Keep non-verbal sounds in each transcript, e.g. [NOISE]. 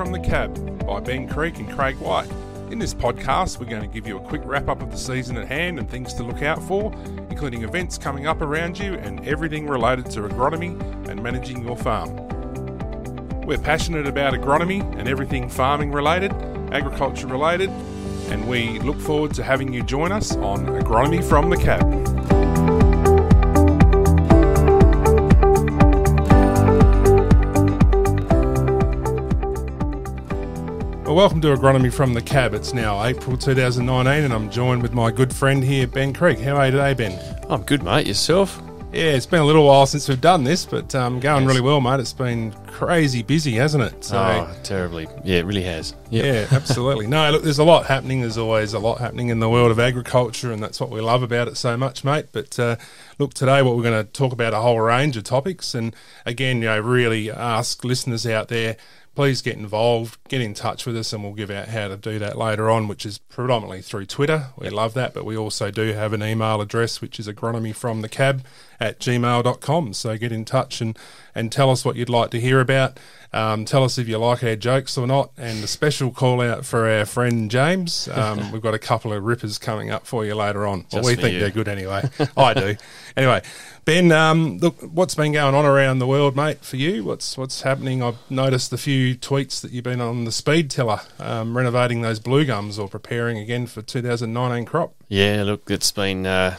from the Cab by Ben Creek and Craig White. In this podcast, we're going to give you a quick wrap up of the season at hand and things to look out for, including events coming up around you and everything related to agronomy and managing your farm. We're passionate about agronomy and everything farming related, agriculture related, and we look forward to having you join us on Agronomy from the Cab. Well, welcome to Agronomy from the Cab. It's now April 2019, and I'm joined with my good friend here, Ben Creek. How are you today, Ben? I'm good, mate. Yourself? Yeah, it's been a little while since we've done this, but um, going yes. really well, mate. It's been crazy busy, hasn't it? So, oh, terribly. Yeah, it really has. Yep. Yeah, absolutely. no, look, there's a lot happening. There's always a lot happening in the world of agriculture, and that's what we love about it so much, mate. But uh, look, today what we're going to talk about a whole range of topics, and again, you know, really ask listeners out there please get involved, get in touch with us, and we'll give out how to do that later on, which is predominantly through Twitter. We love that, but we also do have an email address, which is agronomyfromthecab at gmail.com. So get in touch and, and tell us what you'd like to hear about. Um, tell us if you like our jokes or not. And a special call out for our friend James. Um, [LAUGHS] we've got a couple of rippers coming up for you later on. Well, we think you. they're good anyway. [LAUGHS] I do. Anyway, Ben, um, look, what's been going on around the world, mate, for you? What's what's happening? I've noticed a few tweets that you've been on the speed tiller, um, renovating those blue gums or preparing again for 2019 crop. Yeah, look, it's been uh,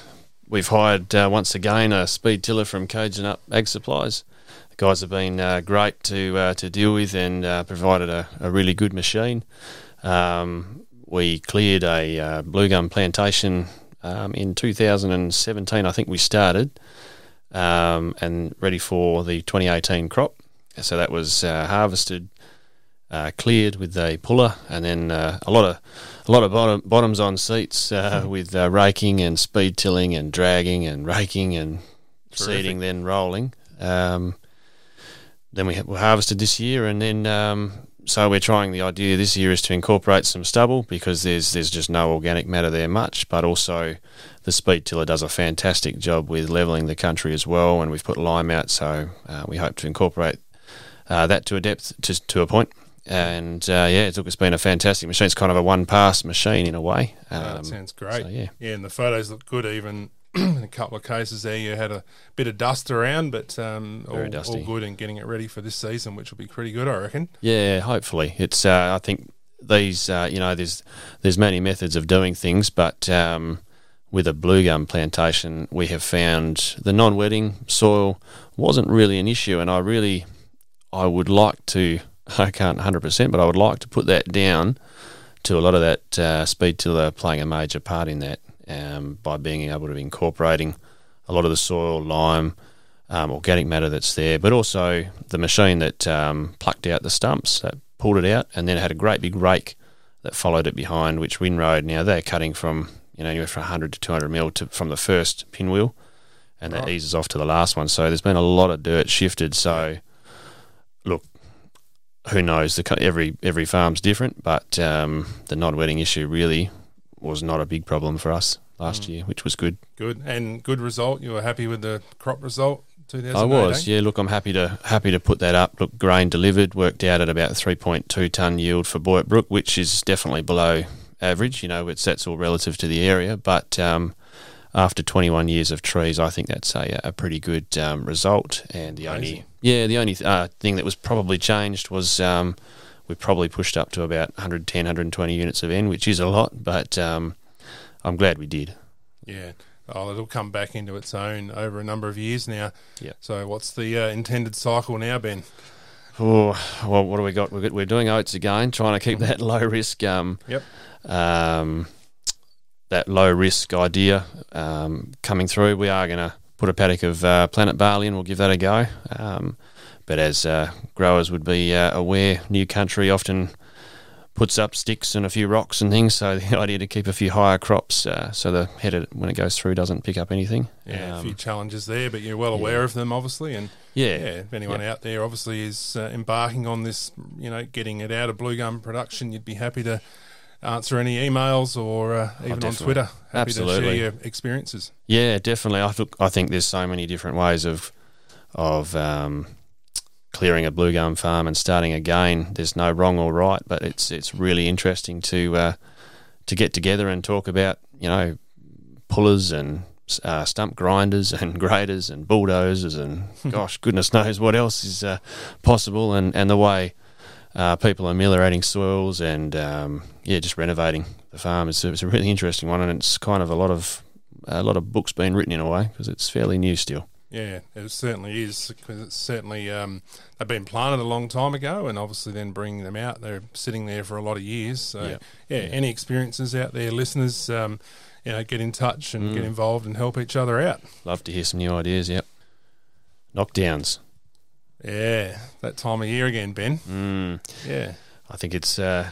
we've hired uh, once again a speed tiller from Kojonup Ag Supplies. The guys have been uh, great to uh, to deal with and uh, provided a, a, really good machine. Um, we cleared a uh, blue gum plantation um, in 2017. I think we started um, and ready for the 2018 crop. So that was uh, harvested, cleared with a puller, and then a lot of a lot of bottom, bottoms on seats uh, hmm. with uh, raking and speed tilling and dragging and raking and Terrific. seeding, then rolling. Um, then we, we harvested this year, and then um, so we're trying the idea this year is to incorporate some stubble because there's there's just no organic matter there much, but also the speed tiller does a fantastic job with levelling the country as well, and we've put lime out, so uh, we hope to incorporate uh, that to a depth to to a point. And uh, yeah, it's, it's been a fantastic machine. It's kind of a one pass machine in a way. Um, that sounds great. So, yeah, yeah, and the photos look good even [CLEARS THROAT] in a couple of cases there you had a bit of dust around, but um, all, all, good and getting it ready for this season, which will be pretty good, I reckon. Yeah, hopefully. It's uh, I think these uh, you know there's there's many methods of doing things, but um, with a blue gum plantation, we have found the non-wetting soil wasn't really an issue, and I really I would like to I can't 100%, but I would like to put that down to a lot of that uh, speed tiller playing a major part in that um, by being able to incorporating a lot of the soil, lime, um, organic matter that's there, but also the machine that um, plucked out the stumps, that pulled it out, and then had a great big rake that followed it behind, which Windroad now they're cutting from you know anywhere from 100 to 200 mil to, from the first pinwheel, and that right. eases off to the last one. So there's been a lot of dirt shifted. So who knows? The, every every farm's different, but um, the non-wetting issue really was not a big problem for us last mm. year, which was good. Good and good result. You were happy with the crop result. I was, yeah. Look, I'm happy to happy to put that up. Look, grain delivered worked out at about 3.2 ton yield for Boyup Brook, which is definitely below average. You know, it's that's all relative to the area, but um, after 21 years of trees, I think that's a, a pretty good um, result. And the Amazing. only, yeah, the only uh, thing that was probably changed was um, we probably pushed up to about 110, 120 units of N, which is a lot, but um, I'm glad we did. Yeah. Oh, it'll come back into its own over a number of years now. Yeah. So, what's the uh, intended cycle now, Ben? Oh, well, what do we got? We're doing oats again, trying to keep that [LAUGHS] low risk. Um, yep. Um, that low risk idea um, coming through. We are going to put a paddock of uh, Planet Barley in. We'll give that a go. Um, but as uh, growers would be uh, aware, new country often puts up sticks and a few rocks and things. So [LAUGHS] the idea to keep a few higher crops, uh, so the header when it goes through doesn't pick up anything. Yeah, um, a few challenges there, but you're well aware yeah. of them, obviously. And yeah, yeah if anyone out there obviously is uh, embarking on this, you know, getting it out of blue gum production, you'd be happy to answer any emails or uh, oh, even oh, on Twitter. Happy Absolutely. to share your experiences. Yeah, definitely. I think I think there's so many different ways of of um, clearing a blue gum farm and starting again. There's no wrong or right, but it's it's really interesting to uh, to get together and talk about you know pullers and uh, stump grinders [LAUGHS] and graders and bulldozers and [LAUGHS] gosh, goodness knows what else is uh, possible, and and the way uh, people ameliorating soils and um, yeah, just renovating the farm. It's, it's a really interesting one, and it's kind of a lot of a lot of books being written in a way because it's fairly new still. Yeah, it certainly is because it's certainly um, they've been planted a long time ago, and obviously then bringing them out, they're sitting there for a lot of years. So yeah, yeah, yeah. any experiences out there, listeners, um, you know, get in touch and mm. get involved and help each other out. Love to hear some new ideas. Yep, knockdowns. Yeah, that time of year again, Ben. Mm. Yeah, I think it's uh,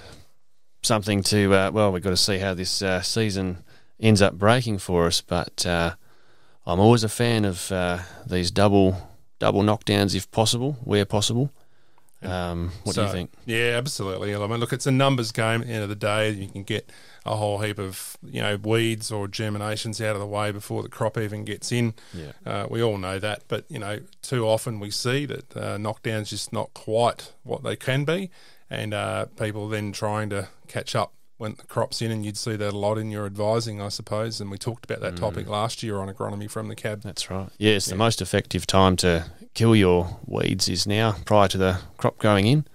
something to. Uh, well, we've got to see how this uh, season ends up breaking for us, but uh, I'm always a fan of uh, these double double knockdowns if possible, where possible. Um, what so, do you think? Yeah, absolutely. I mean, look, it's a numbers game. At the end of the day, you can get a whole heap of you know weeds or germinations out of the way before the crop even gets in. Yeah. Uh, we all know that, but you know, too often we see that uh, knockdowns just not quite what they can be, and uh, people then trying to catch up when the crop's in, and you'd see that a lot in your advising, I suppose. And we talked about that mm. topic last year on agronomy from the cab. That's right. Yes, yeah. the most effective time to kill your weeds is now, prior to the crop going in.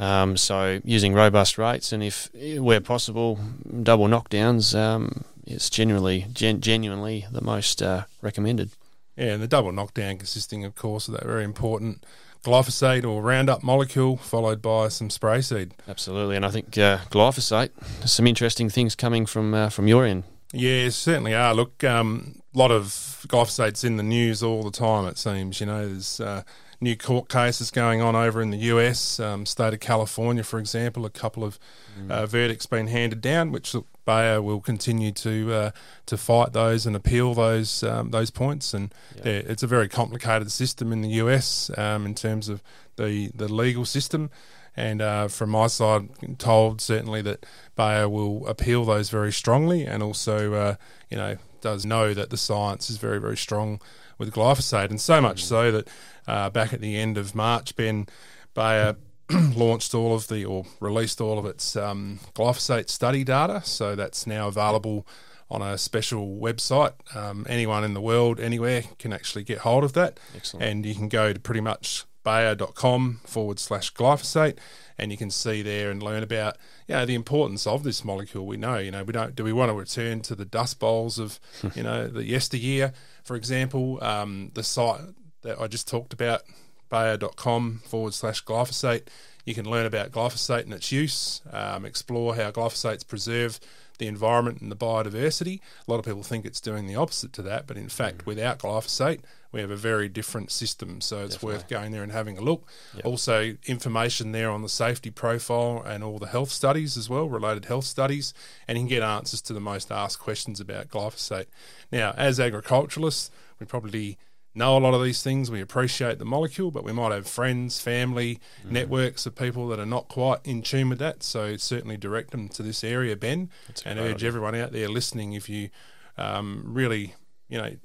Um, so using robust rates, and if where possible, double knockdowns um, is generally gen- genuinely the most uh, recommended. Yeah, and the double knockdown consisting, of course, of that very important glyphosate or Roundup molecule, followed by some spray seed. Absolutely, and I think uh, glyphosate. Some interesting things coming from uh, from your end. Yeah, certainly are. Look, a um, lot of glyphosate's in the news all the time. It seems, you know, there's uh, new court cases going on over in the US, um, state of California, for example. A couple of mm. uh, verdicts been handed down, which Bayer will continue to uh, to fight those and appeal those um, those points. And yeah, it's a very complicated system in the US um, in terms of the the legal system. And uh, from my side, I'm told certainly that Bayer will appeal those very strongly, and also, uh, you know, does know that the science is very, very strong with glyphosate, and so much so that uh, back at the end of March, Ben Bayer [CLEARS THROAT] launched all of the or released all of its um, glyphosate study data. So that's now available on a special website. Um, anyone in the world, anywhere, can actually get hold of that. Excellent. And you can go to pretty much bayer.com forward slash glyphosate and you can see there and learn about you know the importance of this molecule we know you know we don't do we want to return to the dust bowls of [LAUGHS] you know the yesteryear for example um, the site that I just talked about bayer.com forward slash glyphosate you can learn about glyphosate and its use um, explore how glyphosates preserve the environment and the biodiversity. A lot of people think it's doing the opposite to that, but in fact, mm. without glyphosate, we have a very different system. So it's Definitely. worth going there and having a look. Yep. Also, information there on the safety profile and all the health studies as well, related health studies, and you can get answers to the most asked questions about glyphosate. Now, as agriculturalists, we probably know a lot of these things. We appreciate the molecule, but we might have friends, family, mm. networks of people that are not quite in tune with that. So certainly direct them to this area, Ben, and urge everyone out there listening if you um, really, you know,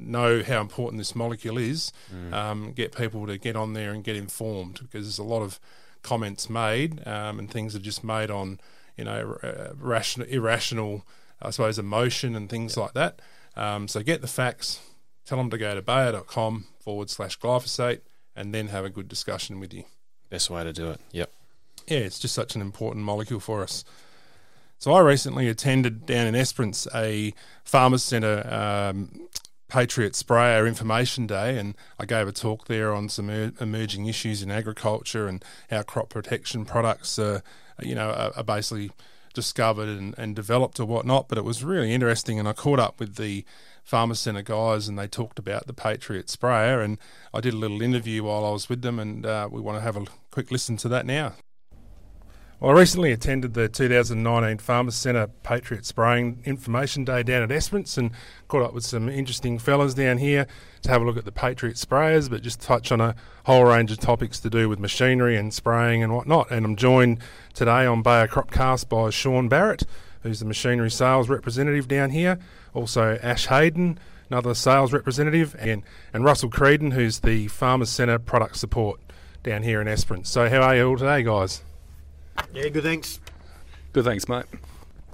know how important this molecule is, mm. um, get people to get on there and get informed because there's a lot of comments made um, and things are just made on, you know, uh, rational, irrational, I suppose, emotion and things like that. Um, so get the facts, tell them to go to bayer.com forward slash glyphosate and then have a good discussion with you. Best way to do it. Yep. Yeah, it's just such an important molecule for us. So I recently attended down in Esperance a farmers centre um, Patriot Sprayer Information Day, and I gave a talk there on some er- emerging issues in agriculture and how crop protection products, are, you know, are, are basically discovered and, and developed or whatnot. But it was really interesting, and I caught up with the Farmer Centre guys, and they talked about the Patriot sprayer. And I did a little interview while I was with them, and uh, we want to have a quick listen to that now. Well, I recently attended the 2019 Farmers Centre Patriot Spraying Information Day down at Esperance and caught up with some interesting fellas down here to have a look at the Patriot sprayers, but just touch on a whole range of topics to do with machinery and spraying and whatnot. And I'm joined today on Bayer Cropcast by Sean Barrett, who's the machinery sales representative down here, also Ash Hayden, another sales representative, and, and Russell Creedon, who's the Farmers Centre product support down here in Esperance. So, how are you all today, guys? Yeah, good. Thanks. Good, thanks, mate.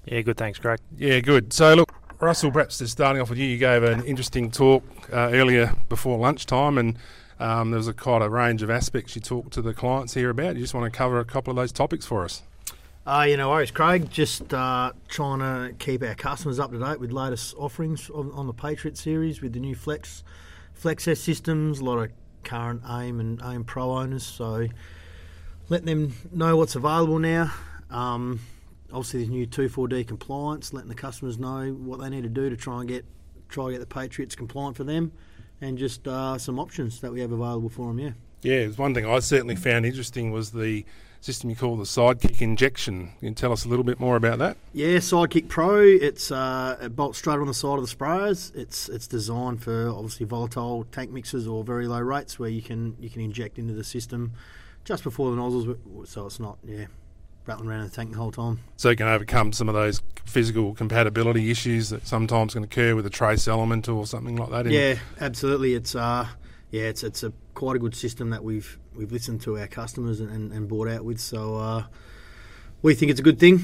Yeah, good. Thanks, Greg. Yeah, good. So, look, Russell, perhaps just starting off with you, you gave an interesting talk uh, earlier before lunchtime, and um, there was a quite a range of aspects you talked to the clients here about. You just want to cover a couple of those topics for us. Uh, yeah, no worries, Craig. Just uh, trying to keep our customers up to date with latest offerings on, on the Patriot series with the new Flex Flex S systems. A lot of current AIM and AIM Pro owners, so letting them know what's available now. Um, obviously, there's new 2,4-D compliance, letting the customers know what they need to do to try and get try to get the Patriots compliant for them, and just uh, some options that we have available for them. Yeah. Yeah, it was one thing I certainly found interesting was the system you call the sidekick injection. Can you tell us a little bit more about that? Yeah, Sidekick Pro. It's uh, it bolts straight on the side of the sprayers. It's it's designed for obviously volatile tank mixers or very low rates where you can you can inject into the system just before the nozzles, so it's not yeah rattling around in the tank the whole time. So you can overcome some of those physical compatibility issues that sometimes can occur with a trace element or something like that. in- Yeah, absolutely. It's uh yeah, it's it's a quite a good system that we've we've listened to our customers and, and, and bought out with. So uh, we think it's a good thing.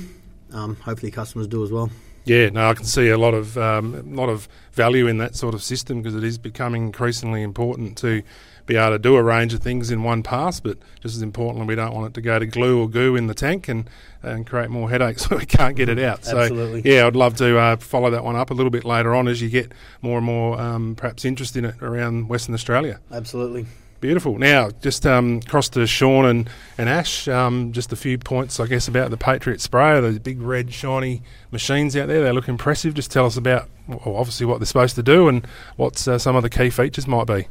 Um, hopefully, customers do as well. Yeah, no, I can see a lot of um, a lot of value in that sort of system because it is becoming increasingly important to be able to do a range of things in one pass. But just as importantly, we don't want it to go to glue or goo in the tank and, and create more headaches [LAUGHS] when we can't get it out. So, Absolutely. yeah, I'd love to uh, follow that one up a little bit later on as you get more and more um, perhaps interest in it around Western Australia. Absolutely. Beautiful. Now, just um, across to Sean and, and Ash, um, just a few points, I guess, about the Patriot sprayer, those big red shiny machines out there. They look impressive. Just tell us about, well, obviously, what they're supposed to do and what uh, some of the key features might be.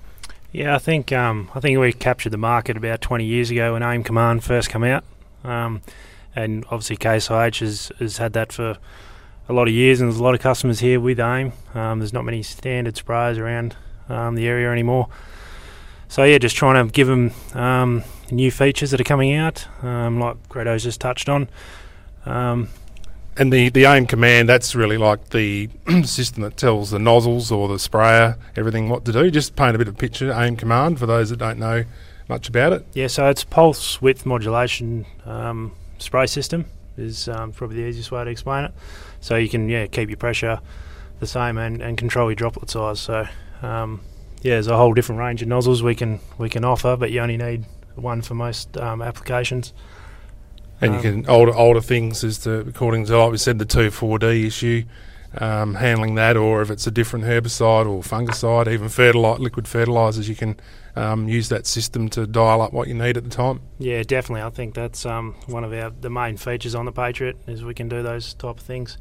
Yeah, I think um, I think we captured the market about 20 years ago when AIM Command first came out, um, and obviously Case IH has, has had that for a lot of years, and there's a lot of customers here with AIM. Um, there's not many standard sprayers around um, the area anymore. So yeah, just trying to give them um, new features that are coming out, um, like Credo's just touched on. And the, the AIM command, that's really like the [CLEARS THROAT] system that tells the nozzles or the sprayer everything what to do. Just paint a bit of a picture, AIM command, for those that don't know much about it. Yeah, so it's pulse width modulation um, spray system is um, probably the easiest way to explain it. So you can yeah keep your pressure the same and, and control your droplet size. So um, yeah, there's a whole different range of nozzles we can we can offer, but you only need one for most um, applications. And you Um, can older older things as to according to like we said the two four D issue, um, handling that, or if it's a different herbicide or fungicide, even fertili- liquid fertilizers, you can um, use that system to dial up what you need at the time. Yeah, definitely. I think that's um, one of our the main features on the Patriot is we can do those type of things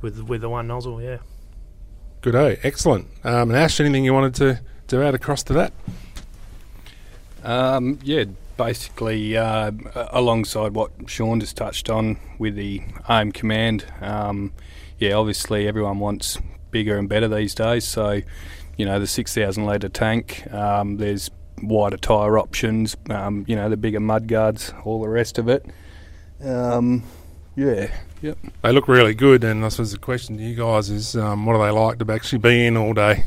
with with the one nozzle. Yeah. Good, oh, excellent. Um, and Ash, anything you wanted to to add across to that? Um, yeah, basically, uh, alongside what Sean just touched on with the AIM command, um, yeah, obviously everyone wants bigger and better these days. So, you know, the 6,000 litre tank, um, there's wider tyre options, um, you know, the bigger mud guards, all the rest of it. Um, yeah, yep. They look really good, and I suppose the question to you guys is, um, what do they like to actually be in all day?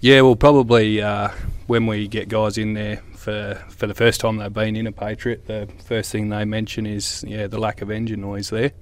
Yeah, well, probably uh, when we get guys in there for for the first time they've been in a Patriot, the first thing they mention is yeah the lack of engine noise there.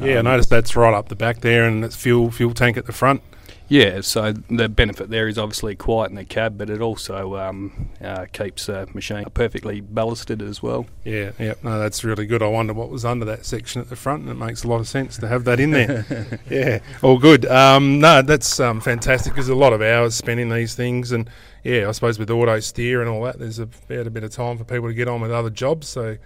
Yeah, I Um, noticed that's right up the back there, and it's fuel fuel tank at the front. Yeah, so the benefit there is obviously quiet in the cab, but it also um, uh, keeps the machine perfectly ballasted as well. Yeah, yeah, no, that's really good. I wonder what was under that section at the front, and it makes a lot of sense to have that in there. [LAUGHS] yeah, all good. Um, no, that's um, fantastic. There's a lot of hours spent in these things, and yeah, I suppose with auto steer and all that, there's a fair bit of time for people to get on with other jobs. So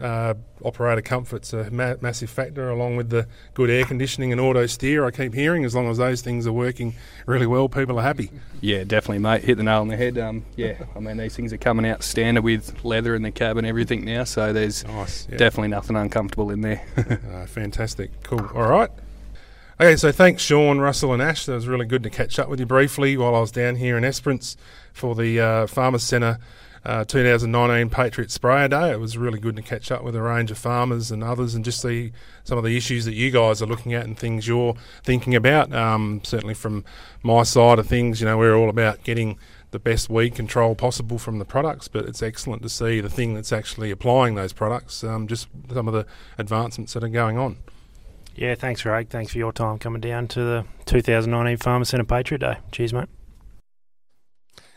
uh, operator comfort's a ma- massive factor, along with the good air conditioning and auto steer. I keep hearing as long as those things are working really well, people are happy. Yeah, definitely, mate. Hit the nail on the head. Um, yeah, I mean these things are coming out standard with leather in the cab and everything now, so there's Nice. Yeah. definitely nothing uncomfortable in there. [LAUGHS] Uh, fantastic. Cool. All right. Okay, so thanks, Sean, Russell, and Ash. That was really good to catch up with you briefly while I was down here in Esperance for the uh, Farmers Centre uh, 2019 Patriot Sprayer Day. It was really good to catch up with a range of farmers and others and just see some of the issues that you guys are looking at and things you're thinking about. Um, certainly from my side of things, you know, we're all about getting the best weed control possible from the products, but it's excellent to see the thing that's actually applying those products, um, just some of the advancements that are going on. Yeah, thanks, Craig. Thanks for your time coming down to the 2019 Farmer Centre Patriot Day. Cheers, mate.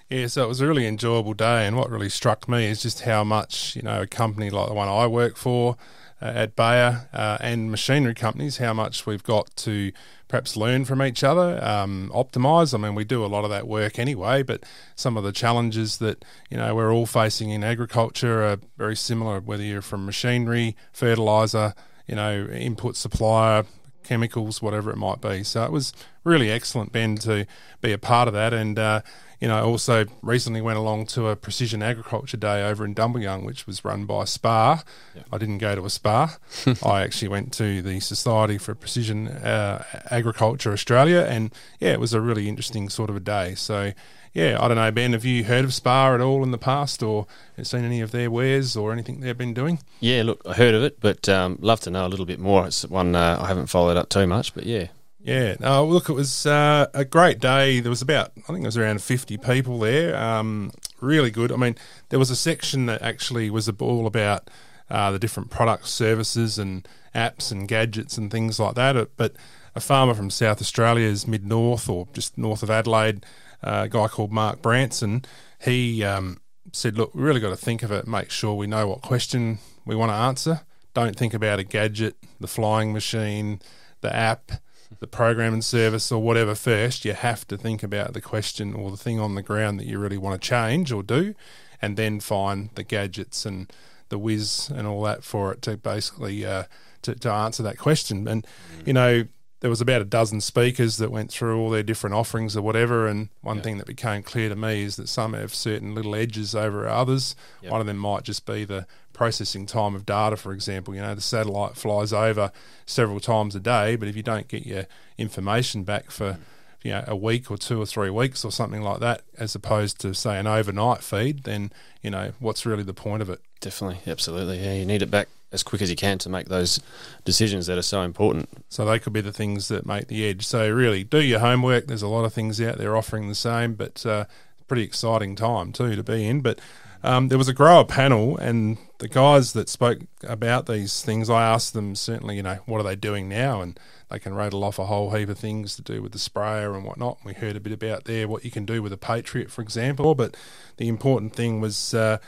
Yeah, so it was a really enjoyable day, and what really struck me is just how much you know a company like the one I work for uh, at Bayer uh, and machinery companies, how much we've got to perhaps learn from each other, um, optimize. I mean, we do a lot of that work anyway, but some of the challenges that you know we're all facing in agriculture are very similar. Whether you're from machinery, fertilizer, you know, input supplier, chemicals, whatever it might be. So it was really excellent, Ben, to be a part of that. And, uh, you know, also recently went along to a precision agriculture day over in Dumbleyung, which was run by SPA. Yeah. I didn't go to a SPA. [LAUGHS] I actually went to the Society for Precision uh, Agriculture Australia. And, yeah, it was a really interesting sort of a day. So, yeah, I don't know, Ben, have you heard of SPA at all in the past or seen any of their wares or anything they've been doing? Yeah, look, I heard of it, but um, love to know a little bit more. It's one uh, I haven't followed up too much, but yeah. Yeah, no, look, it was uh, a great day. There was about, I think it was around 50 people there. Um, really good. I mean, there was a section that actually was all about uh, the different products, services, and apps and gadgets and things like that. But a farmer from South Australia's mid north or just north of Adelaide a guy called Mark Branson, he um, said, "Look, we really got to think of it. Make sure we know what question we want to answer. Don't think about a gadget, the flying machine, the app." The program and service or whatever first, you have to think about the question or the thing on the ground that you really want to change or do, and then find the gadgets and the whiz and all that for it to basically uh, to, to answer that question. And you know, there was about a dozen speakers that went through all their different offerings or whatever. And one yeah. thing that became clear to me is that some have certain little edges over others. Yep. One of them might just be the processing time of data, for example. You know, the satellite flies over several times a day, but if you don't get your information back for you know a week or two or three weeks or something like that, as opposed to say an overnight feed, then you know what's really the point of it? Definitely, absolutely. Yeah, you need it back as quick as you can to make those decisions that are so important. So they could be the things that make the edge. So really, do your homework. There's a lot of things out there offering the same, but uh, pretty exciting time too to be in. But um, there was a grower panel, and the guys that spoke about these things, I asked them certainly, you know, what are they doing now, and they can rattle off a whole heap of things to do with the sprayer and whatnot. We heard a bit about there what you can do with a Patriot, for example. But the important thing was, uh,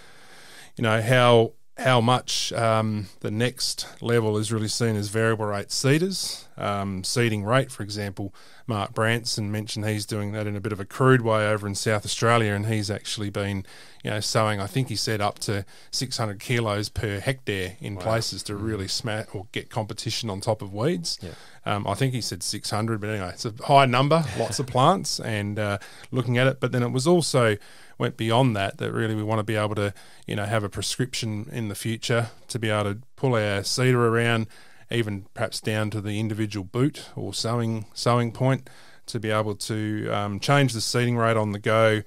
you know, how how much um, the next level is really seen as variable rate seeders. Um, seeding rate, for example, Mark Branson mentioned he's doing that in a bit of a crude way over in South Australia, and he's actually been, you know, sowing. I think he said up to 600 kilos per hectare in wow. places to mm. really smash or get competition on top of weeds. Yeah. Um, I think he said 600, but anyway, it's a high number, lots of [LAUGHS] plants, and uh, looking at it. But then it was also went beyond that. That really we want to be able to, you know, have a prescription in the future to be able to pull our seeder around, even perhaps down to the individual boot or sowing sowing point, to be able to um, change the seeding rate on the go,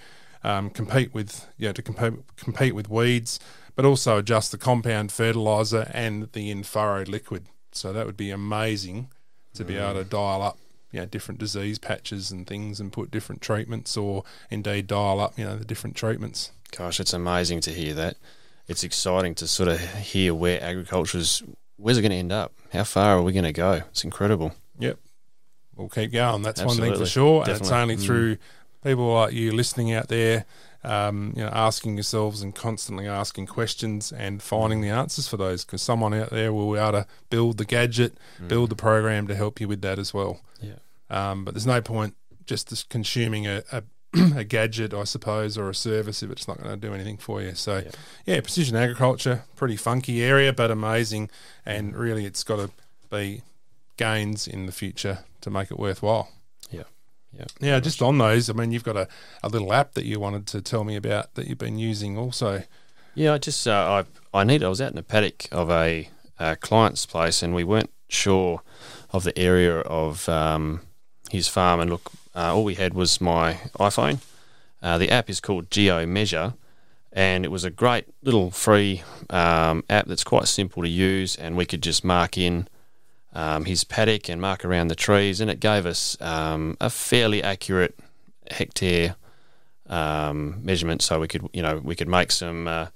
um, compete with, you know, to compete compete with weeds, but also adjust the compound fertilizer and the in furrow liquid. So that would be amazing to be able to mm. dial up you know, different disease patches and things and put different treatments or indeed dial up, you know, the different treatments. Gosh, it's amazing to hear that. It's exciting to sort of hear where agriculture is, where's it going to end up? How far are we going to go? It's incredible. Yep. We'll keep going. That's Absolutely. one thing for sure. Definitely. And it's only mm. through people like you listening out there, um, you know, asking yourselves and constantly asking questions and finding the answers for those because someone out there will be able to build the gadget, mm. build the program to help you with that as well. Yeah. Um, but there's no point just consuming a, a, [CLEARS THROAT] a, gadget, I suppose, or a service if it's not going to do anything for you. So, yeah. yeah, precision agriculture, pretty funky area, but amazing. And really, it's got to be gains in the future to make it worthwhile. Yeah. Yeah. Just on those, I mean, you've got a, a little app that you wanted to tell me about that you've been using also. Yeah, I just, uh, I, I need, I was out in a paddock of a, a client's place and we weren't sure of the area of um, his farm, and look, uh, all we had was my iPhone. Uh, the app is called Geo Measure, and it was a great little free um, app that's quite simple to use, and we could just mark in um, his paddock and mark around the trees, and it gave us um, a fairly accurate hectare um, measurement, so we could you know we could make some uh,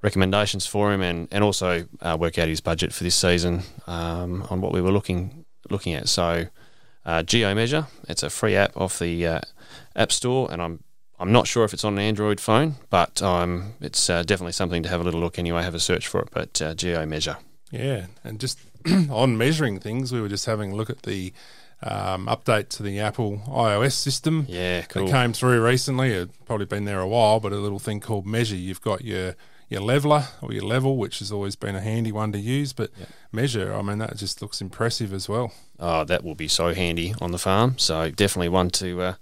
recommendations for him, and and also uh, work out his budget for this season um, on what we were looking looking at. So. Uh, GeoMeasure, it's a free app off the uh, App Store, and I'm I'm not sure if it's on an Android phone, but um, it's uh, definitely something to have a little look anyway. Have a search for it. But uh, GeoMeasure. Yeah, and just [CLEARS THROAT] on measuring things, we were just having a look at the um, update to the Apple iOS system. Yeah, cool. That came through recently. It probably been there a while, but a little thing called Measure. You've got your your leveler or your level, which has always been a handy one to use, but. Measure, I mean, that just looks impressive as well. Oh, that will be so handy on the farm. So definitely one to uh,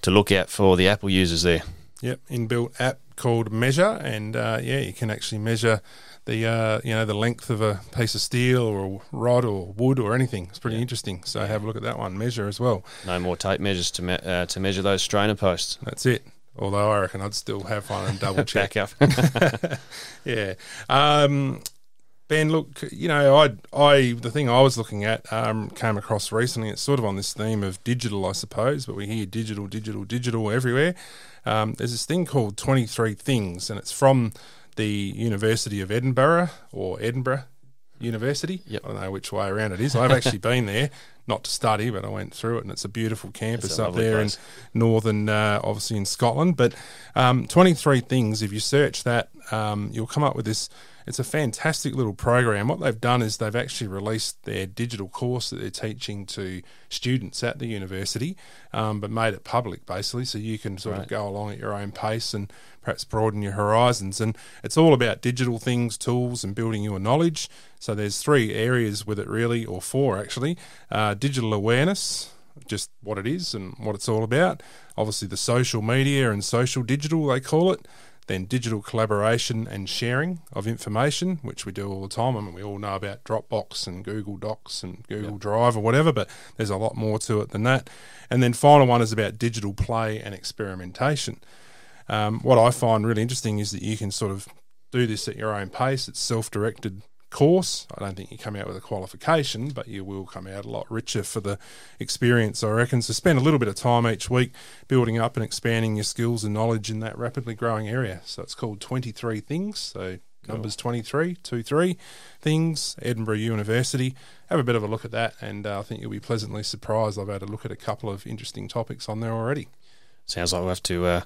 to look out for the Apple users there. Yep, inbuilt app called Measure, and uh, yeah, you can actually measure the uh, you know the length of a piece of steel or a rod or wood or anything. It's pretty Yeah. interesting. So have a look at that one, Measure as well. No more tape measures to me- uh, to measure those strainer posts. That's it. Although I reckon I'd still have one and double [LAUGHS] check. Up. [LAUGHS] yeah. Um, ben, look, you know, I, I, the thing I was looking at um, came across recently. It's sort of on this theme of digital, I suppose, but we hear digital, digital, digital everywhere. Um, there's this thing called 23 Things, and it's from the University of Edinburgh or Edinburgh University. Yep. I don't know which way around it is. I've actually [LAUGHS] been there, not to study, but I went through it, and it's a beautiful campus a up there place. in northern, uh, obviously in Scotland. But um, 23 things, if you search that, um, you'll come up with this. It's a fantastic little program. What they've done is they've actually released their digital course that they're teaching to students at the university, um, but made it public basically, so you can sort of go along at your own pace and perhaps broaden your horizons. And it's all about digital things, tools, and building your knowledge. So there's three areas with it really, or four actually. Uh, digital awareness, just what it is and what it's all about. Obviously, the social media and social digital, they call it. Then digital collaboration and sharing of information, which we do all the time. I mean, we all know about Dropbox and Google Docs and Google Drive or whatever, but there's a lot more to it than that. And then final one is about digital play and experimentation. Um, what I find really interesting is that you can sort of do this at your own pace. It's self-directed course. I don't think you come out with a qualification, but you will come out a lot richer for the experience, I reckon. So spend a little bit of time each week building up and expanding your skills and knowledge in that rapidly growing area. So it's called 23 Things. So numbers 23, 23 Things, Edinburgh University. Have a bit of a look at that, and uh, I think you'll be pleasantly surprised. I've had a look at a couple of interesting topics on there already. Sounds like we'll have to uh,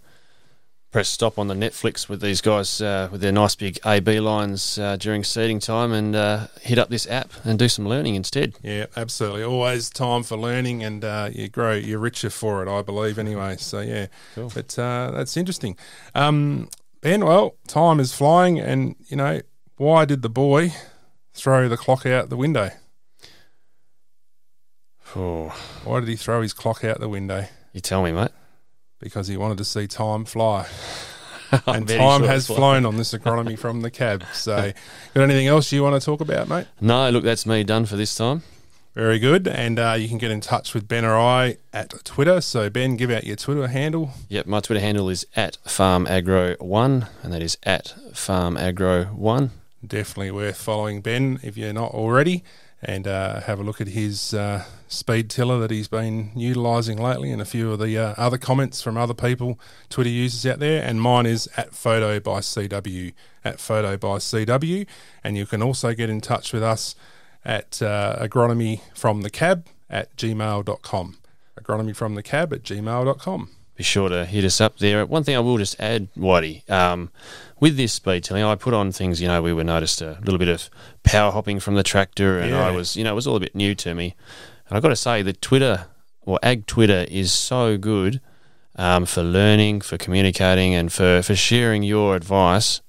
press stop on the Netflix with these guys uh, with their nice big AB lines uh, during seeding time and uh, hit up this app and do some learning instead. Yeah, absolutely. Always time for learning, and uh, you grow, you're richer for it, I believe. Anyway, so yeah, Cool. but uh, that's interesting. Um, ben, well, time is flying, and you know why did the boy throw the clock out the window? Oh, Why did he throw his clock out the window? you tell me, mate. Because he wanted to see time fly, [LAUGHS] and time sure has flown on this agronomy from the cab. [LAUGHS] So, got anything else you want to talk about, mate? No, look, that's me done for this time. Very good. And uh, you can get in touch with Ben or I at Twitter. So, Ben, give out your Twitter handle. Yep, my Twitter handle is at farmagro1, and that is at farmagro1. Definitely worth following Ben if you're not already. And uh, have a look at his uh, speed tiller that he's been utilising lately and a few of the uh, other comments from other people, Twitter users out there. And mine is at photo by CW, at photo by CW. And you can also get in touch with us at uh, agronomy from the cab at gmail.com. Agronomy from the cab at gmail.com. be sure to hit us up there. One thing I will just add, Whitey, um, with this speed tilling, I put on things, you know, we were noticed a little bit of power hopping from the tractor, and I was, you know, it was all a bit new to me. And I've got to say, the Twitter or Ag Twitter is so good um, for learning, for communicating, and for, for sharing your advice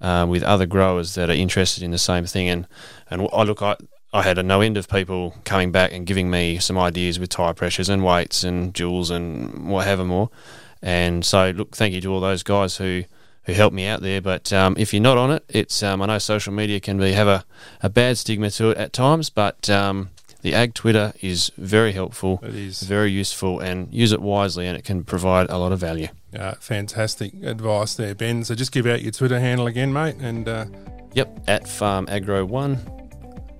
um, with other growers that are interested in the same thing. And and I look, I I had a no end of people coming back and giving me some ideas with tire pressures and weights and duals and whatever more. And so, look, thank you to all those guys who who helped me out there. But um, if you're not on it, it's um, I know social media can be have a, a bad stigma to it at times, but um, the Ag Twitter is very helpful, It is. very useful, and use it wisely, and it can provide a lot of value. Uh, fantastic advice there, Ben. So just give out your Twitter handle again, mate, and uh, Yep, at Farm Agro One.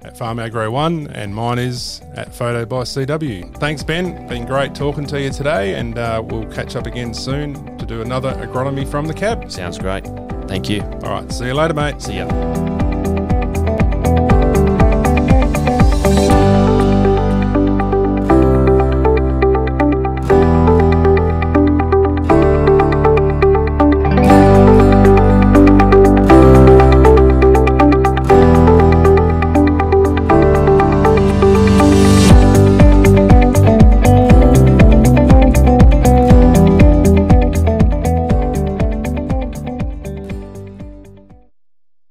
At Farm Agro One, and mine is at Photo by CW. Thanks, Ben. Been great talking to you today, and uh, we'll catch up again soon to do another agronomy from the cab. Sounds great. Thank you. All right, see you later, mate. See ya.